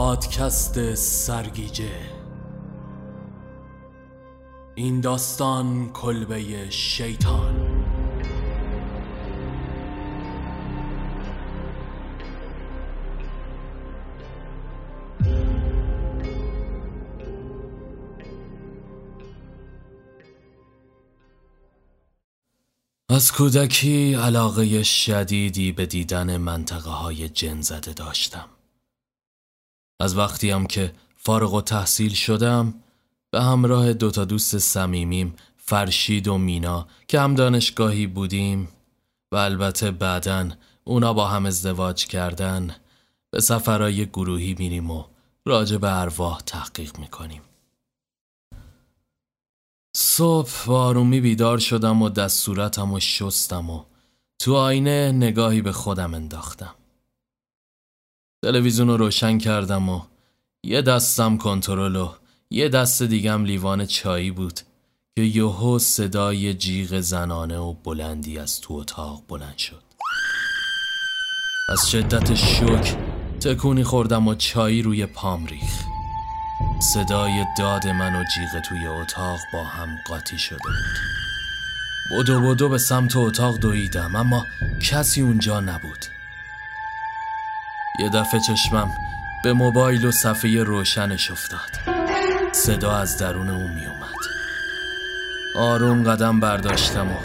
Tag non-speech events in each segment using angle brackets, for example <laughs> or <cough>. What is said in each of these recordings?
پادکست سرگیجه این داستان کلبه شیطان از کودکی علاقه شدیدی به دیدن منطقه های جن زده داشتم. از وقتی هم که فارغ و تحصیل شدم به همراه دوتا دوست صمیمیم فرشید و مینا که هم دانشگاهی بودیم و البته بعدا اونا با هم ازدواج کردن به سفرهای گروهی میریم و راجع به ارواح تحقیق می‌کنیم. صبح با آرومی بیدار شدم و دست صورتم و شستم و تو آینه نگاهی به خودم انداختم. تلویزیون رو روشن کردم و یه دستم کنترل و یه دست دیگم لیوان چایی بود که یهو صدای جیغ زنانه و بلندی از تو اتاق بلند شد. از شدت شوک تکونی خوردم و چایی روی پام ریخ. صدای داد من و جیغ توی اتاق با هم قاطی شده بود بدو بدو به سمت اتاق دویدم اما کسی اونجا نبود یه دفعه چشمم به موبایل و صفحه روشنش افتاد. صدا از درون اون می اومد آروم قدم برداشتم و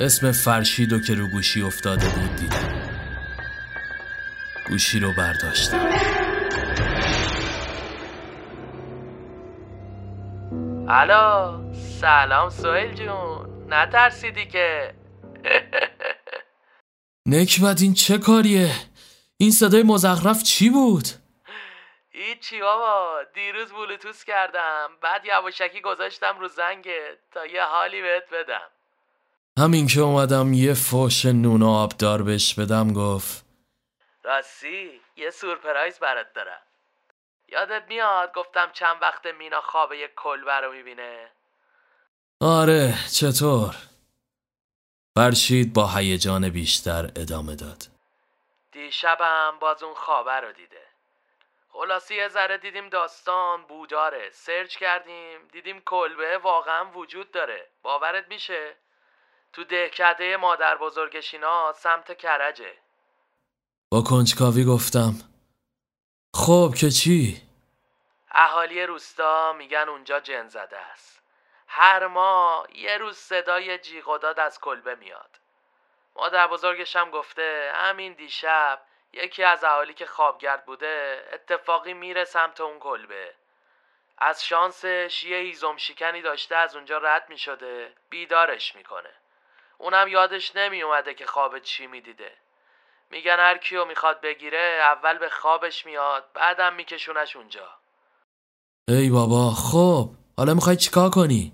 اسم فرشید و که رو گوشی افتاده بود دیدم. گوشی رو برداشتم. الو سلام سویل جون. نترسیدی که؟ <laughs> نکبت این چه کاریه؟ این صدای مزخرف چی بود؟ هیچی بابا دیروز بلوتوس کردم بعد یواشکی گذاشتم رو زنگت تا یه حالی بهت بدم همین که اومدم یه فوش نون و آبدار بهش بدم گفت راستی یه سورپرایز برات دارم یادت میاد گفتم چند وقت مینا خواب یک کلبه رو می‌بینه آره چطور؟ فرشید با هیجان بیشتر ادامه داد دیشبم باز اون خوابه رو دیده. خلاصی یه ذره دیدیم داستان بوداره. سرچ کردیم دیدیم کلبه واقعا وجود داره. باورت میشه؟ تو دهکده مادر بزرگشینا سمت کرجه. با کنجکاوی گفتم. خب که چی؟ اهالی روستا میگن اونجا جن زده است. هر ماه یه روز صدای جیغ و داد از کلبه میاد. مادر بزرگشم گفته همین دیشب یکی از اهالی که خوابگرد بوده اتفاقی میره سمت اون کلبه. از شانسش یه هیزم شکنی داشته از اونجا رد می‌شده بیدارش می‌کنه. اونم یادش نمیومده که خواب چی می‌دیده. میگن هر کیو می‌خواد بگیره اول به خوابش میاد بعدم میکشونش اونجا. ای بابا خب حالا می‌خوای چیکار کنی؟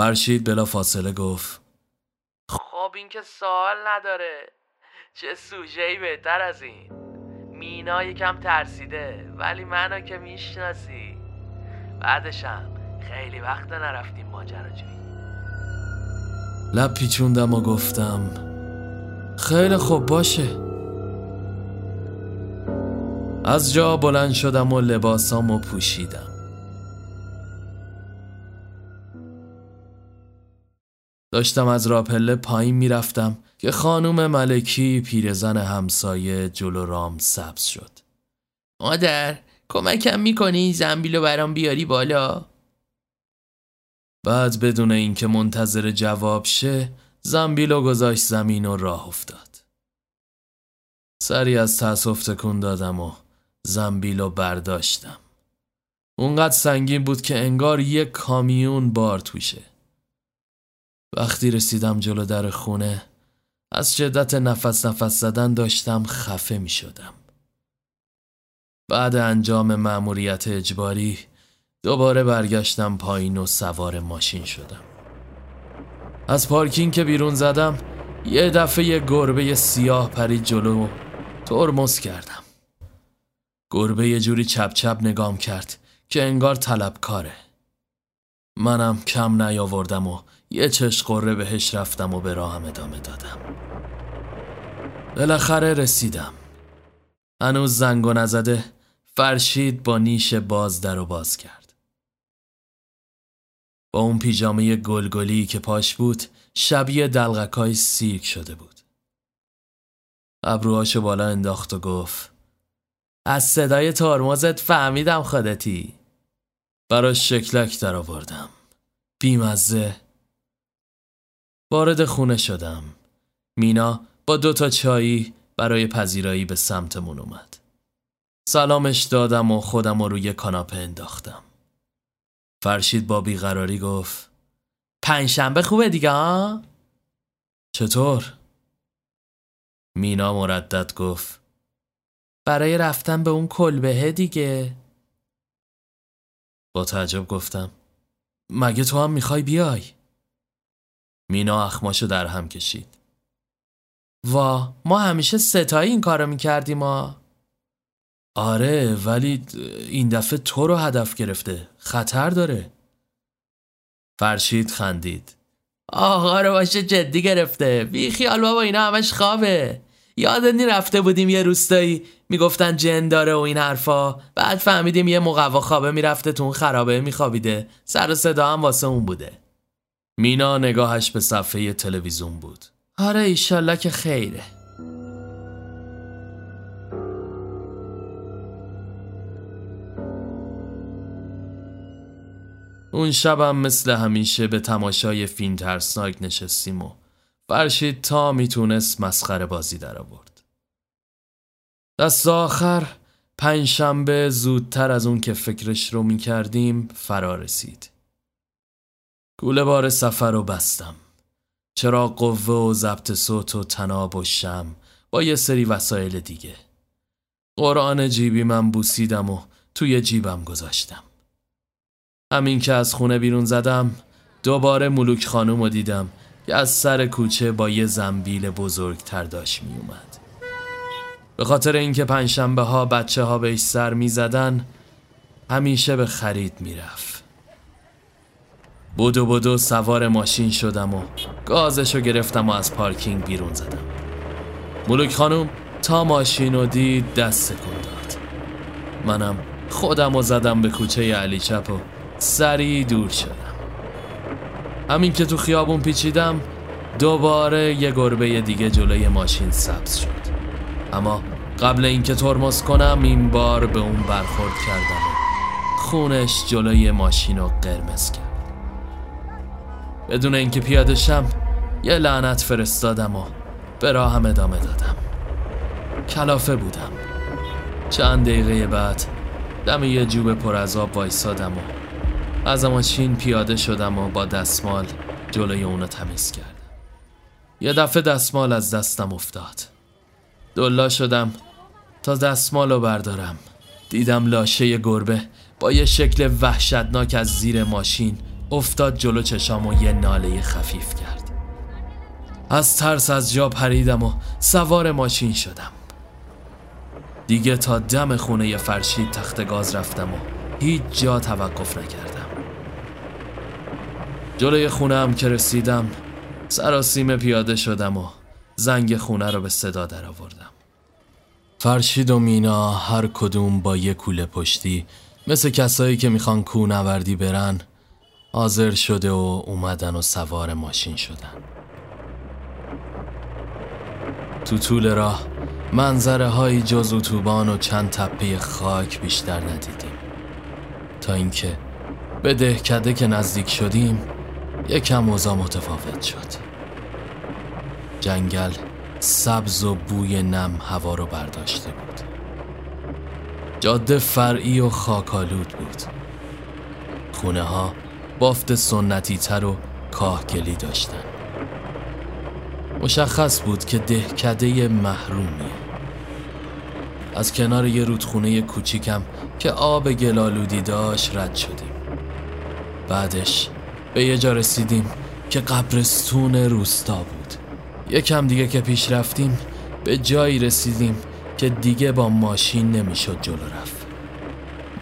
فرشید بلا فاصله گفت. خب این که سوال نداره. چه سوژه‌ای بهتر از این؟ مینا یکم ترسیده ولی منو که می‌شناسی. بعدشم خیلی وقت نرفتیم ماجراجویی لب پیچوندم و گفتم خیلی خوب باشه. از جا بلند شدم و لباسامو پوشیدم. داشتم از راپله پایین می‌رفتم که خانوم ملکی پیرزن همسایه جلو رام سبز شد. مادر کمکم می‌کنی زنبیلو برام بیاری بالا؟ بعد بدون اینکه منتظر جواب شه زنبیلو گذاشت زمین و راه افتاد. سری از تأسف تکون دادم و زنبیلو برداشتم. اونقدر سنگین بود که انگار یک کامیون بار توشه. وقتی رسیدم جلو در خونه از شدت نفس نفس زدن داشتم خفه می شدم. بعد انجام مأموریت اجباری دوباره برگشتم پایین و سوار ماشین شدم. از پارکینگ که بیرون زدم یه دفعه یه گربه سیاه پرید جلو و ترمز کردم. گربه یه جوری چپ چپ نگام کرد که انگار طلبکاره. منم کم نیاوردم و یه چش قره بهش رفتم و به راهم ادامه دادم بالاخره رسیدم هنوز زنگ و نزده فرشید با نیش باز در و باز کرد. با اون پیژامه گلگلی که پاش بود شبیه دلغکای سیرک شده بود. ابروهاشو بالا انداخت و گفت از صدای ترمزت فهمیدم خودتی براش شکلک در آوردم بیمزه. وارد خونه شدم. مینا با دو تا چایی برای پذیرایی به سمتمون اومد. سلامش دادم و خودم رو روی کاناپه انداختم. فرشید با بیقراری گفت پنجشنبه خوبه دیگه ها؟ چطور؟ مینا مردد گفت برای رفتن به اون کلبهه دیگه. با تعجب گفتم. مگه تو هم می‌خوای بیای؟ مینا اخماشو در هم کشید. وا ما همیشه ستایی این کارو می‌کردیم ما آره ولی این دفعه تو رو هدف گرفته. خطر داره. فرشید خندید. آقا رو باشه جدی گرفته. بی خیال بابا اینا همش خوابه. یادنی رفته بودیم یه روستایی می‌گفتن جن داره و این حرفا. بعد فهمیدیم یه مقوا خوابه می‌رفته تو اون خرابه میخوابیده. سر و صدا هم واسه اون بوده. مینا نگاهش به صفحه تلویزیون بود. آره ایشالله که خیره. اون شبم مثل همیشه به تماشای فیلم ترسناک نشستیم و فرشید تا می‌تونست مسخره بازی در آورد. دست آخر پنجشنبه زودتر از اون که فکرش رو می‌کردیم فرا رسید. گوله بار سفر رو بستم. چرا قوه و ضبط صوت و تناب و شم با یه سری وسایل دیگه. قرآن جیبی من بوسیدم و توی جیبم گذاشتم. همین که از خونه بیرون زدم دوباره ملوک خانوم رو دیدم که از سر کوچه با یه زنبیل بزرگتر داشت می اومد. به خاطر اینکه پنجشنبه ها بچه ها بهش سر می زدن همیشه به خرید می رفت. بودو بودو سوار ماشین شدم و گازشو گرفتم و از پارکینگ بیرون زدم. ملوک خانوم تا ماشین رو دید دست کن داد. منم خودم رو زدم به کوچه علی چپ و سریع دور شدم همین که تو خیابون پیچیدم دوباره یه گربه دیگه جلوی ماشین سبز شد اما قبل اینکه ترمز کنم این بار به اون برخورد کردم خونش جلوی ماشین رو قرمز کرد. بدون اینکه پیاده شم یه لعنت فرستادم و به راهم ادامه دادم. کلافه بودم. چند دقیقه بعد دم یه جوب پر از آب وایسادم و از ماشین پیاده شدم و با دستمال جلوی اونو تمیز کردم. یه دفعه دستمال از دستم افتاد. دلا شدم تا دستمال رو بردارم. دیدم لاشه گربه با یه شکل وحشتناک از زیر ماشین افتاد جلو چشام و یه ناله خفیف کرد. از ترس از جا پریدم و سوار ماشین شدم. دیگه تا دم خونه فرشید تخت گاز رفتم و هیچ جا توقف نکردم. جلوی خونه هم که رسیدم سراسیمه پیاده شدم و زنگ خونه رو به صدا در آوردم فرشید و مینا هر کدوم با یه کوله پشتی مثل کسایی که می‌خوان کونوردی برن حاضر شده و اومدن و سوار ماشین شدن. تو طول راه منظره های جز اتوبان و چند تپه خاک بیشتر ندیدیم. تا اینکه به دهکده که نزدیک شدیم یکم اوضاع متفاوت شد. جنگل سبز و بوی نم هوا رو برداشته بود. جاده فرعی و خاکالود بود. خونه ها بافت سنتی تر و کاهگلی داشتن. مشخص بود که دهکده محرومیه. از کنار یه رودخونه کوچیکم که آب گلالودی داشت رد شدیم. بعدش به یه جا رسیدیم که قبرستون روستا بود. یکم دیگه که پیش رفتیم به جایی رسیدیم که دیگه با ماشین نمی‌شد جلو رفت.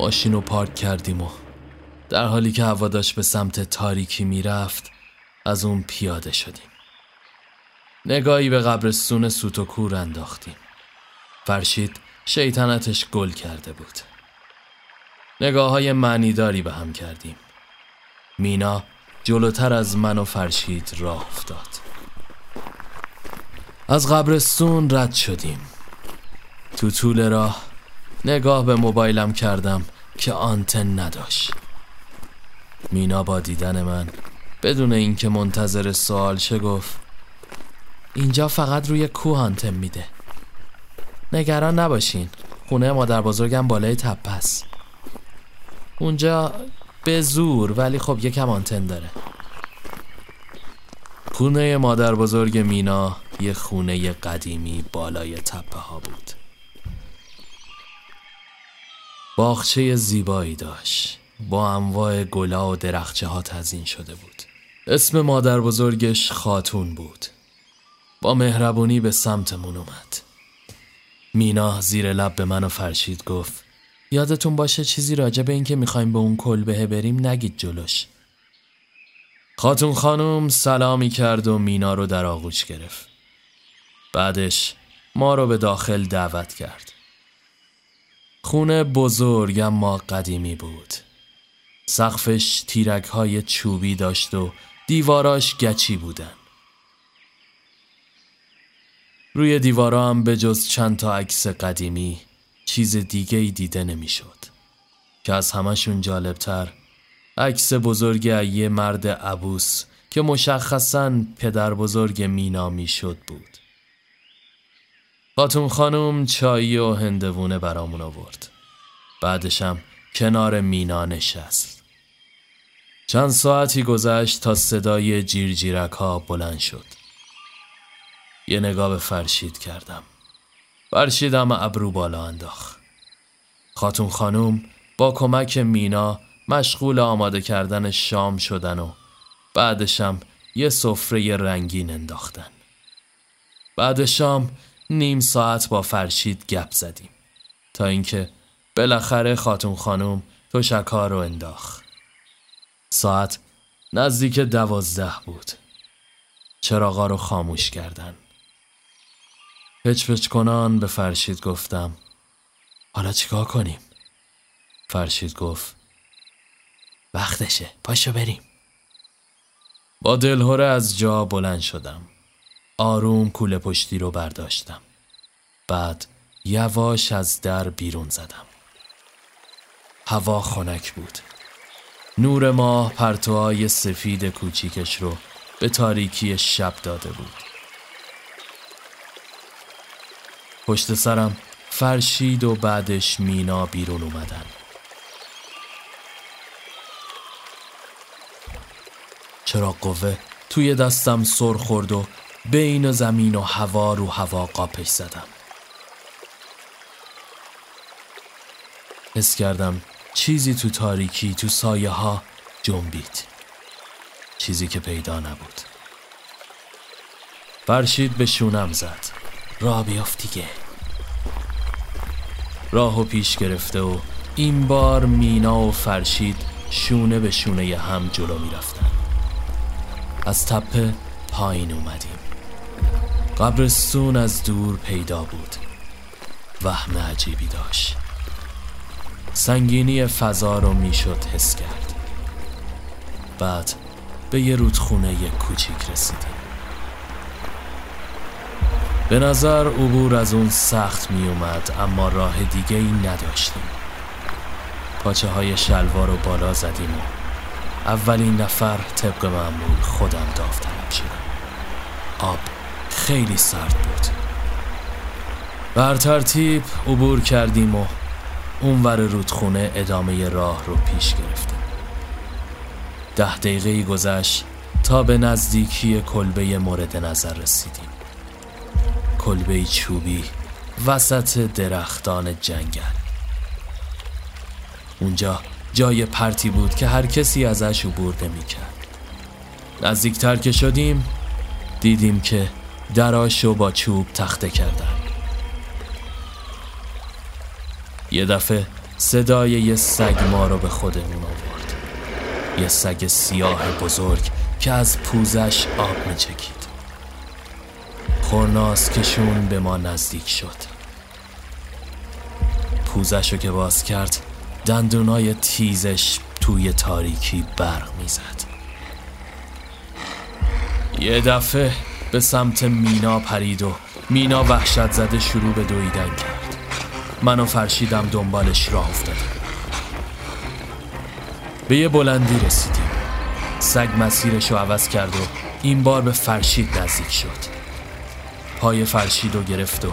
ماشین رو پارک کردیم و در حالی که هوا داشت به سمت تاریکی می‌رفت از اون پیاده شدیم. نگاهی به قبرستون سوت و کور انداختیم. فرشید شیطنتش گل کرده بود. نگاه های معنیداری به هم کردیم. مینا جلوتر از من و فرشید راه افتاد. از قبرستون رد شدیم. تو طول راه نگاه به موبایلم کردم که آنتن نداشت. مینا با دیدن من بدون اینکه منتظر سوال شه گفت اینجا فقط روی کوه آنتن میده. نگران نباشین خونه مادر بزرگم بالای تپه است. اونجا به زور ولی خب یکم آنتن داره. خونه مادر بزرگ مینا یه خونه قدیمی بالای تپه ها بود. باغچه زیبایی داشت. با انواع گلا و درخچه ها تزین شده بود. اسم مادر بزرگش خاتون بود. با مهربونی به سمتمون اومد. مینا زیر لب به من و فرشید گفت یادتون باشه چیزی راجع به اینکه می‌خوایم به اون کلبه بریم نگید جلوش. خاتون خانم سلامی کرد و مینا رو در آغوش گرفت. بعدش ما رو به داخل دعوت کرد. خونه بزرگ اما قدیمی بود. سقفش تیرک های چوبی داشت و دیواراش گچی بودن. روی دیوارا هم به جز چند تا عکس قدیمی چیز دیگه ای دیده نمی‌شد. که از همشون جالبتر عکس بزرگ یه مرد عبوس که مشخصا پدر بزرگ مینا می‌شد بود. خاتون خانم چایی و هندوونه برامون آورد. بعدشم کنار مینا نشست. چند ساعتی گذشت تا صدای جیرجیرک ها بلند شد. یه نگاه به فرشید کردم. فرشیدم ابرو بالا انداخت. خاتون خانم با کمک مینا مشغول آماده کردن شام شدن و بعدشم یه سفره رنگین انداختن. بعد شام نیم ساعت با فرشید گپ زدیم. تا اینکه بالاخره خاتون خانم تشکا رو انداخت. ساعت نزدیک دوازده بود. چراغا رو خاموش کردن. پچ کنان به فرشید گفتم حالا چیکار کنیم؟ فرشید گفت وقتشه پاشو بریم. با دلهوره از جا بلند شدم. آروم کوله پشتی رو برداشتم. بعد یواش از در بیرون زدم. هوا خنک بود. نور ماه پرتوهای سفید کوچیکش رو به تاریکی شب داده بود. پشت سرم فرشید و بعدش مینا بیرون اومدن. چرا قوه توی دستم سر خورد و بین زمین و هوا رو هوا قاپش زدم. حس کردم چیزی تو تاریکی تو سایه ها جنبید. چیزی که پیدا نبود. فرشید به شونم زد. راه بیافت دیگه. راهو پیش گرفته و این بار مینا و فرشید شونه به شونه هم جلو می رفتن. از تپه پایین اومدیم. قبرستون از دور پیدا بود. وهم عجیبی داشت. سنگینی فضا رو می‌شد حس کرد. بعد به یه رودخونه کوچیک رسیدیم. به نظر عبور از اون سخت می اومد اما راه دیگه ای نداشتیم. پاچه های شلوار رو بالا زدیم و اولین نفر طبق معمول خودم داوطلب شدم. آب خیلی سرد بود. بر ترتیب عبور کردیم و اونور رودخونه ادامه راه رو پیش گرفتیم. ده دقیقه گذشت تا به نزدیکی کلبه مورد نظر رسیدیم. کلبه چوبی وسط درختان جنگل. اونجا جای پرتی بود که هر کسی ازش عبور کرد نزدیکتر که شدیم دیدیم که دراشو با چوب تخته کردن. یه دفعه صدای یه سگ ما رو به خودمون آورد. یه سگ سیاه بزرگ که از پوزش آب می چکید خورناس کشون به ما نزدیک شد. پوزش رو که باز کرد دندونای تیزش توی تاریکی برق می‌زد. یه دفعه به سمت مینا پرید و مینا وحشت زده شروع به دویدن کرد. منو فرشیدم دنبالش راه افتادم به یه بلندی رسیدیم. سگ مسیرش رو عوض کرد و این بار به فرشید نزدیک شد. پای فرشید رو گرفت و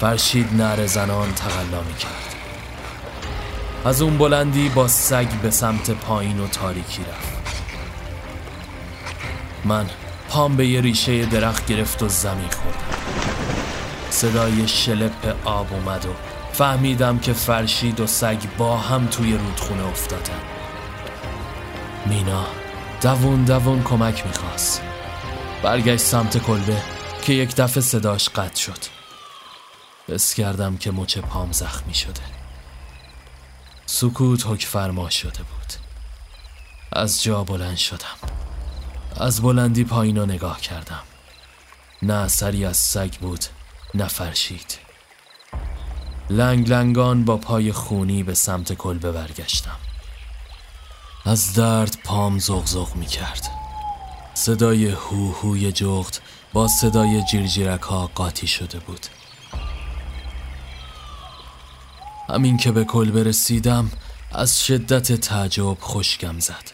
فرشید نر زنان تقلا می کرد از اون بلندی با سگ به سمت پایین و تاریکی رفت. من پام به یه ریشه درخت گرفت و زمین خوردم صدای شلپ آب اومد و فهمیدم که فرشید و سگ با هم توی رودخونه افتادن. مینا دوون دوون کمک می‌خواست. برگشت سمت کلبه که یک دفعه صداش قطع شد. بس کردم که مچ پام زخمی شده. سکوت حک فرما شده بود. از جا بلند شدم. از بلندی پایین نگاه کردم. نه اثری از سگ بود نه فرشید. لنگ لنگان با پای خونی به سمت کلبه برگشتم. از درد پام زغزغ می کرد. صدای هوهوی جغد با صدای جیرجیرک ها قاطی شده بود. همین که به کلبه رسیدم از شدت تعجب خشکم زد.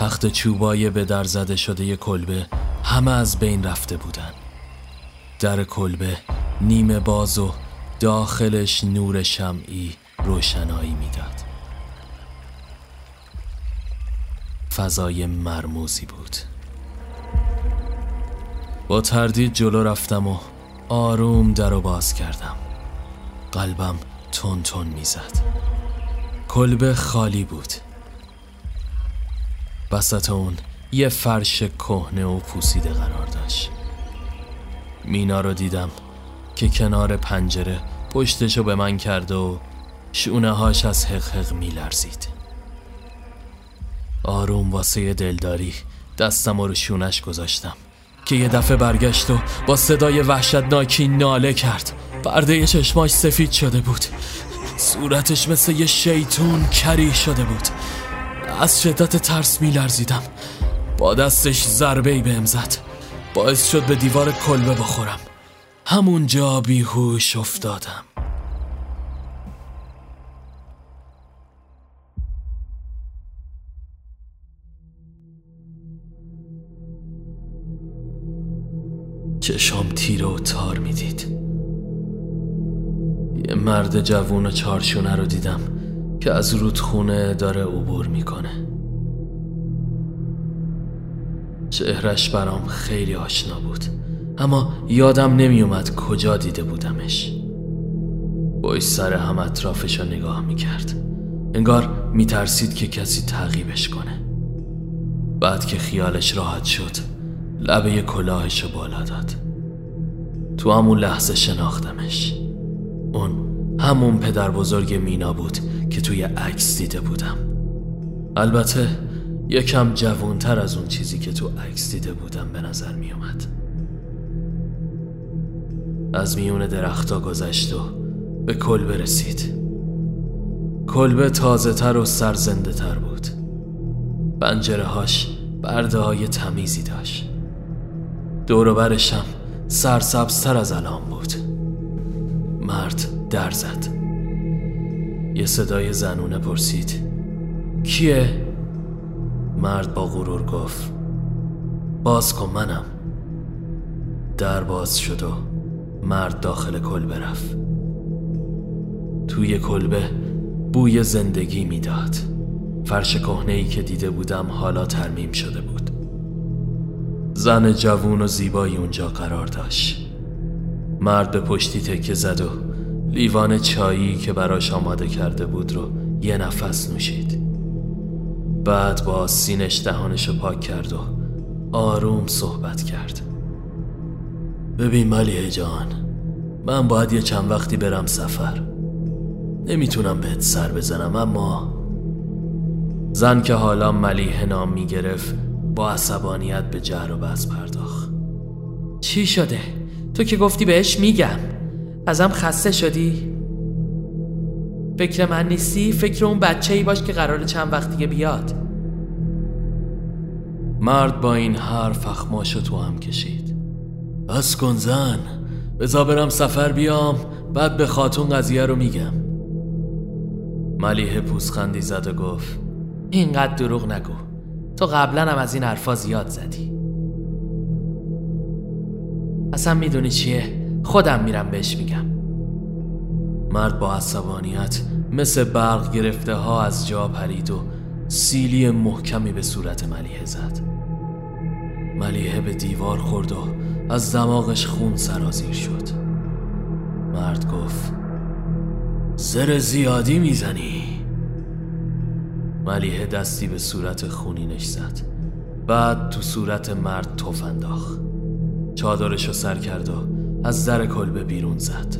تخت چوبای به در زده شده ی کلبه همه از بین رفته بودن. در کلبه نیمه باز و داخلش نور شمعی روشنایی می‌داد. فضای مرموزی بود. با تردید جلو رفتم و آروم در و باز کردم. قلبم تون تون می‌زد. کلبه خالی بود. وسط اون یه فرش کهنه و پوسیده قرار داشت. مینا رو دیدم که کنار پنجره پشتشو به من کرد و شونه هاش از حق حق می لرزید آروم واسه دلداری دستم رو شونش گذاشتم که یه دفعه برگشت و با صدای وحشتناکی ناله کرد. برده چشماش سفید شده بود. صورتش مثل یه شیطون کری شده بود. از شدت ترس می لرزیدم با دستش ضربه ای بهم زد. باعث شد به دیوار کلبه بخورم. همونجا بیهوش افتادم. چشام تیره و تار می‌دید. یه مرد جوون و چارشونه رو دیدم. که از رودخونه داره عبور می‌کنه. چهرش برام خیلی آشنا بود اما یادم نمیومد کجا دیده بودمش. بای سر هم اطرافش رو نگاه می‌کرد. انگار میترسید که کسی تعقیبش کنه. بعد که خیالش راحت شد لبه کلاهش رو بالا داد. تو همون لحظه شناختمش. اون همون پدر بزرگ مینا بود که توی عکس دیده بودم. البته یکم جوانتر از اون چیزی که تو عکس دیده بودم به نظر می اومد از میون درختا گذشت و به کلبه رسید. کلبه تازه تر و سرزنده تر بود. پنجره هاش برده های تمیزی داشت. دور برشم سرسبزتر از الان بود. مرد در زد. یه صدای زنونه پرسید. کیه؟ مرد با غرور گفت. باز کن منم. در باز شد و مرد داخل کلبه رفت. توی کلبه بوی زندگی می‌داد. فرش کهنه ای که دیده بودم حالا ترمیم شده بود. زن جوون و زیبایی اونجا قرار داشت. مرد به پشتی تکه زد و لیوان چایی که براش آماده کرده بود رو یه نفس نوشید. بعد با سینش دهانشو پاک کرد و آروم صحبت کرد. ببین ملیه جان من باید یه چند وقتی برم سفر. نمی‌تونم بهت سر بزنم اما زن که حالا ملیه نام می‌گرفت با عصبانیت به جهر و بز پرداخت. چی شده؟ تو که گفتی بهش میگم. ازم خسته شدی؟ فکر من نیستی؟ فکر اون بچه ای باش که قرار چند وقت دیگه بیاد. مرد با این حرف اخماشو تو هم کشید. بس کن زن بزا برم سفر بیام بعد به خاتون قضیه رو میگم. ملیه پوسخندی زد و گفت اینقدر دروغ نگو. تو قبلا هم از این حرفا زیاد زدی. اصلا می‌دونی چیه؟ خودم میرم بهش میگم. مرد با عصبانیت مثل برق گرفته ها از جا پرید و سیلی محکمی به صورت ملیه زد. ملیه به دیوار خورد و از دماغش خون سرازیر شد. مرد گفت زر زیادی می‌زنی. ملیه دستی به صورت خونینش زد. بعد تو صورت مرد توف انداخت. چادرش رو سر کرد و از در کلبه بیرون زد.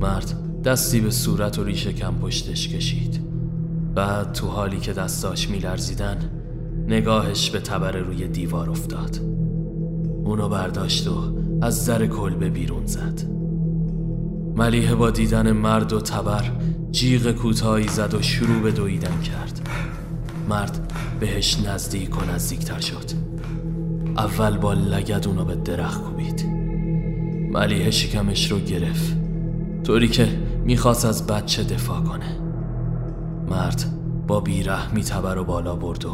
مرد دستی به صورت و ریش کم پشتش کشید. بعد تو حالی که دستاش میلرزیدن نگاهش به تبر روی دیوار افتاد. اونو برداشت و از در کلبه بیرون زد. ملیه با دیدن مرد و تبر جیغ کوتاهی زد و شروع به دویدن کرد. مرد بهش نزدیک و نزدیکتر شد. اول با لگد اونو به درخت کوبید. ملیه شکمش رو گرفت. طوری که می‌خواست از بچه دفاع کنه. مرد با بیرحمی تبر و بالا برد و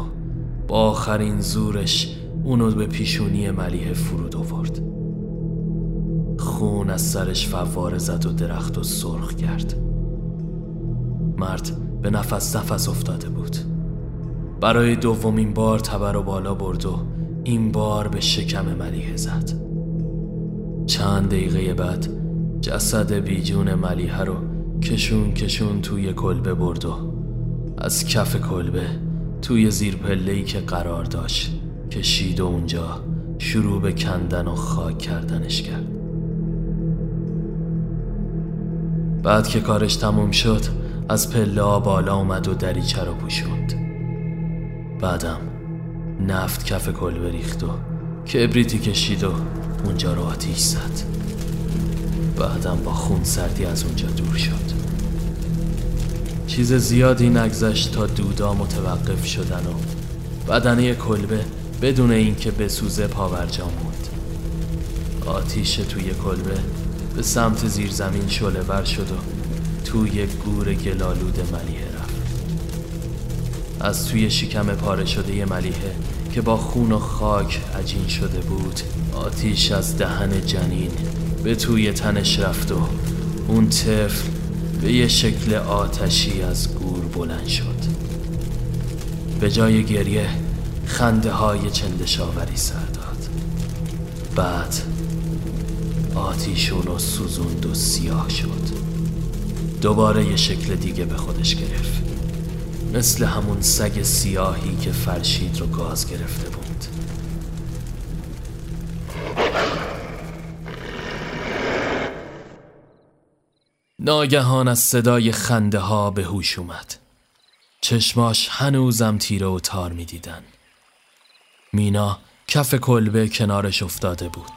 با آخرین زورش اونو به پیشونی ملیه فرود آورد. خون از سرش فواره زد و درخت و سرخ کرد. مرد به نفس نفس افتاده بود. برای دومین بار تبر و بالا برد و این بار به شکم ملیه زد. چند دقیقه بعد جسد بیجون ملیه رو کشون کشون توی کلبه برد و از کف کلبه توی زیر پلهی که قرار داشت کشید و اونجا شروع به کندن و خاک کردنش کرد. بعد که کارش تموم شد از پله بالا اومد و دریچه رو پوشوند. بعدم نفت کف کلبه ریخت و کبریتی کشید و اونجا رو آتیش زد. بعدم با خون سردی از اونجا دور شد. چیز زیادی نگذشت تا دودا متوقف شدن و بدنه کلبه بدون اینکه بسوزه پاورجا موند. آتیش توی کلبه به سمت زیر زمین شله بر شد و توی گور گلالود ملیه از توی شکم پاره شده ملیه که با خون و خاک عجین شده بود آتیش از دهن جنین به توی تنش رفت و اون طفل به یه شکل آتشی از گور بلند شد. به جای گریه خنده های چندشاوری سر داد. بعد آتیشون رو سوزوند و سیاه شد. دوباره یه شکل دیگه به خودش گرفت. مثل همون سگ سیاهی که فرشید رو گاز گرفته بود. ناگهان از صدای خنده ها به هوش اومد. چشماش هنوزم تیره و تار می‌دیدن مینا کف کلبه کنارش افتاده بود.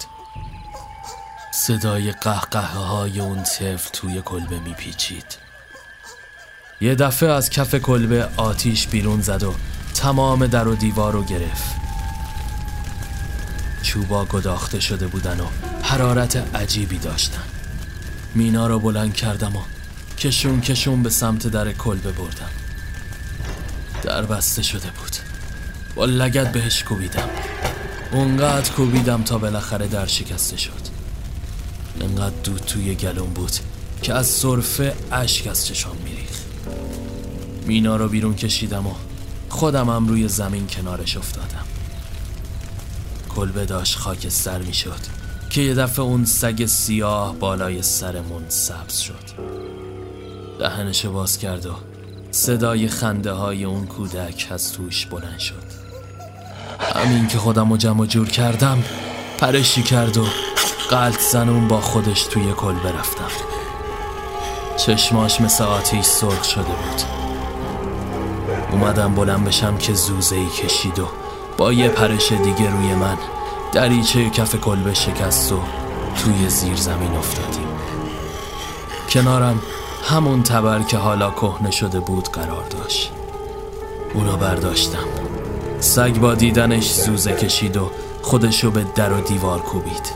صدای قهقه های اون طفل توی کلبه میپیچید یه دفعه از کف کلبه آتیش بیرون زد و تمام در و دیوار رو گرفت. چوبا گداخته شده بودن و حرارت عجیبی داشتن. مینا رو بلند کردم و کشون کشون به سمت در کلبه بردم. در بسته شده بود. با لگت بهش کوبیدم. اونقدر کوبیدم تا بالاخره در شکسته شد. انقدر دود توی گلوم بود که از صرفه اشک از چشام میریخ مینا رو بیرون کشیدم و خودم هم روی زمین کنارش افتادم. کلبه داشت خاکستر می‌شد که یه دفعه اون سگ سیاه بالای سرمون سبز شد. دهنشو باز کرد و صدای خنده های اون کودک از توش بلند شد. همین که خودم رو جمع جور کردم پرشی کرد و قلط زنون با خودش توی کلبه رفتم چشماش مثل آتیش سرخ شده بود. اومدم بلند بشم که زوزه ای کشید و با یه پرش دیگه روی من دریچه کف کلبه شکست و توی زیر زمین افتادیم. کنارم همون تبر که حالا کهنه شده بود قرار داشت. اونو برداشتم. سگ با دیدنش زوزه کشید و خودشو به در و دیوار کوبید.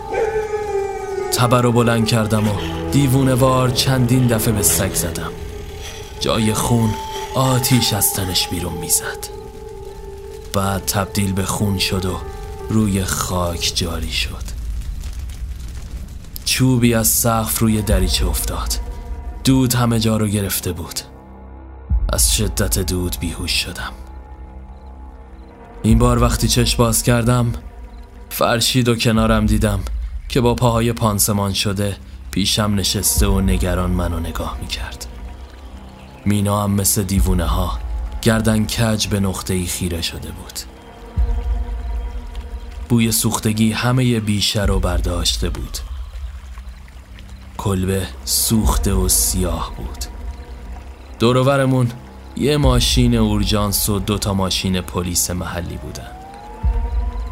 تبر رو بلند کردم و دیوونه وار چندین دفعه به سگ زدم. جای خون آتیش از تنش بیرون می‌زد. بعد تبدیل به خون شد و روی خاک جاری شد. چوبی از سقف روی دریچه افتاد. دود همه جا رو گرفته بود. از شدت دود بیهوش شدم. این بار وقتی چشم باز کردم فرشید و کنارم دیدم که با پاهای پانسمان شده پیشم نشسته و نگران منو نگاه می‌کرد. مینا هم مثل دیوونه ها گردن کج به نقطه ای خیره شده بود. بوی سوختگی همه بیشه رو برداشته بود. کلبه سوخته و سیاه بود. دورورمون یه ماشین اورژانس و دوتا ماشین پلیس محلی بودن.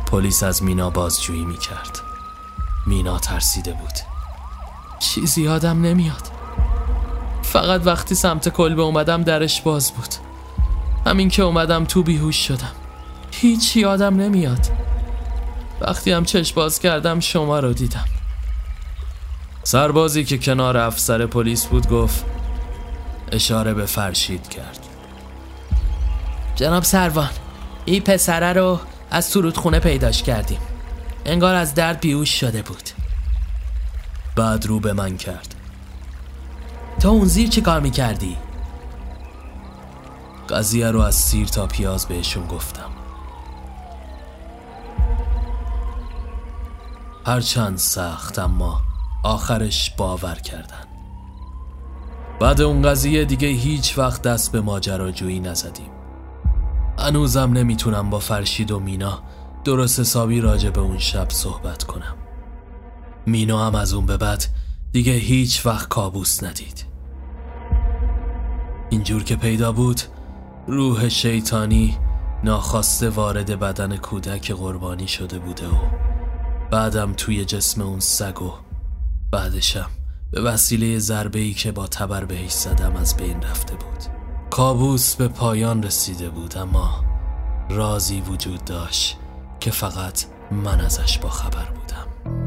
پلیس از مینا بازجویی می‌کرد. مینا ترسیده بود. چیزی یادم نمیاد. فقط وقتی سمت کلبه اومدم درش باز بود. همین که اومدم تو بیهوش شدم. هیچ یادم نمیاد. وقتی هم چشم باز کردم شما رو دیدم. سربازی که کنار افسر پلیس بود گفت اشاره به فرشید کرد. جناب سروان این پسره رو از تو رودخونه پیداش کردیم. انگار از درد بیوش شده بود. بعد رو به من کرد. تو اون زیر چی کار می‌کردی؟ قضیه رو از سیر تا پیاز بهشون گفتم. هرچند سخت اما آخرش باور کردن. بعد اون قضیه دیگه هیچ وقت دست به ماجراجویی نزدیم. هنوزم نمی‌تونم با فرشید و مینا درست حسابی راجع به اون شب صحبت کنم. مینا هم از اون به بعد دیگه هیچ وقت کابوس ندید. اینجور که پیدا بود روح شیطانی ناخواسته وارد بدن کودک قربانی شده بوده و بعدم توی جسم اون سگ و بعدشم به وسیله ضربه ای که با تبر بهش زدم از بین رفته بود. کابوس به پایان رسیده بود اما رازی وجود داشت که فقط من ازش با خبر بودم.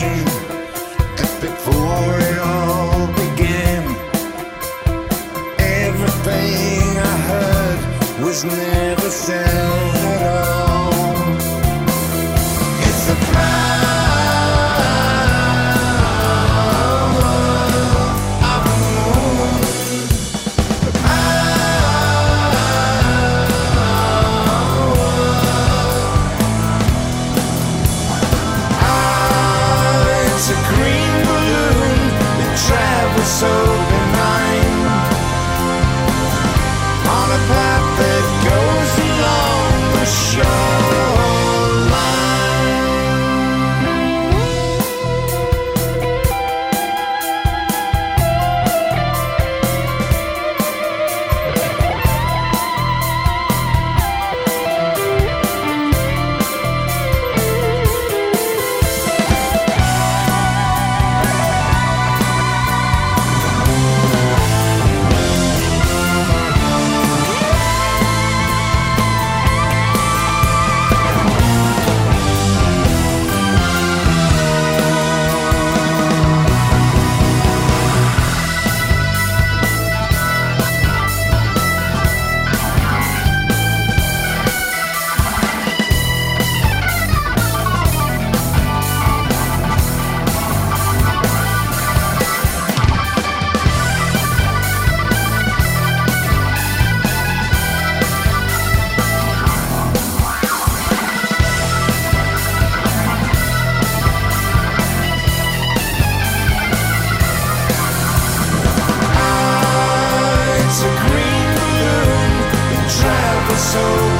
you before it all began, everything I heard was now. a green balloon and travel so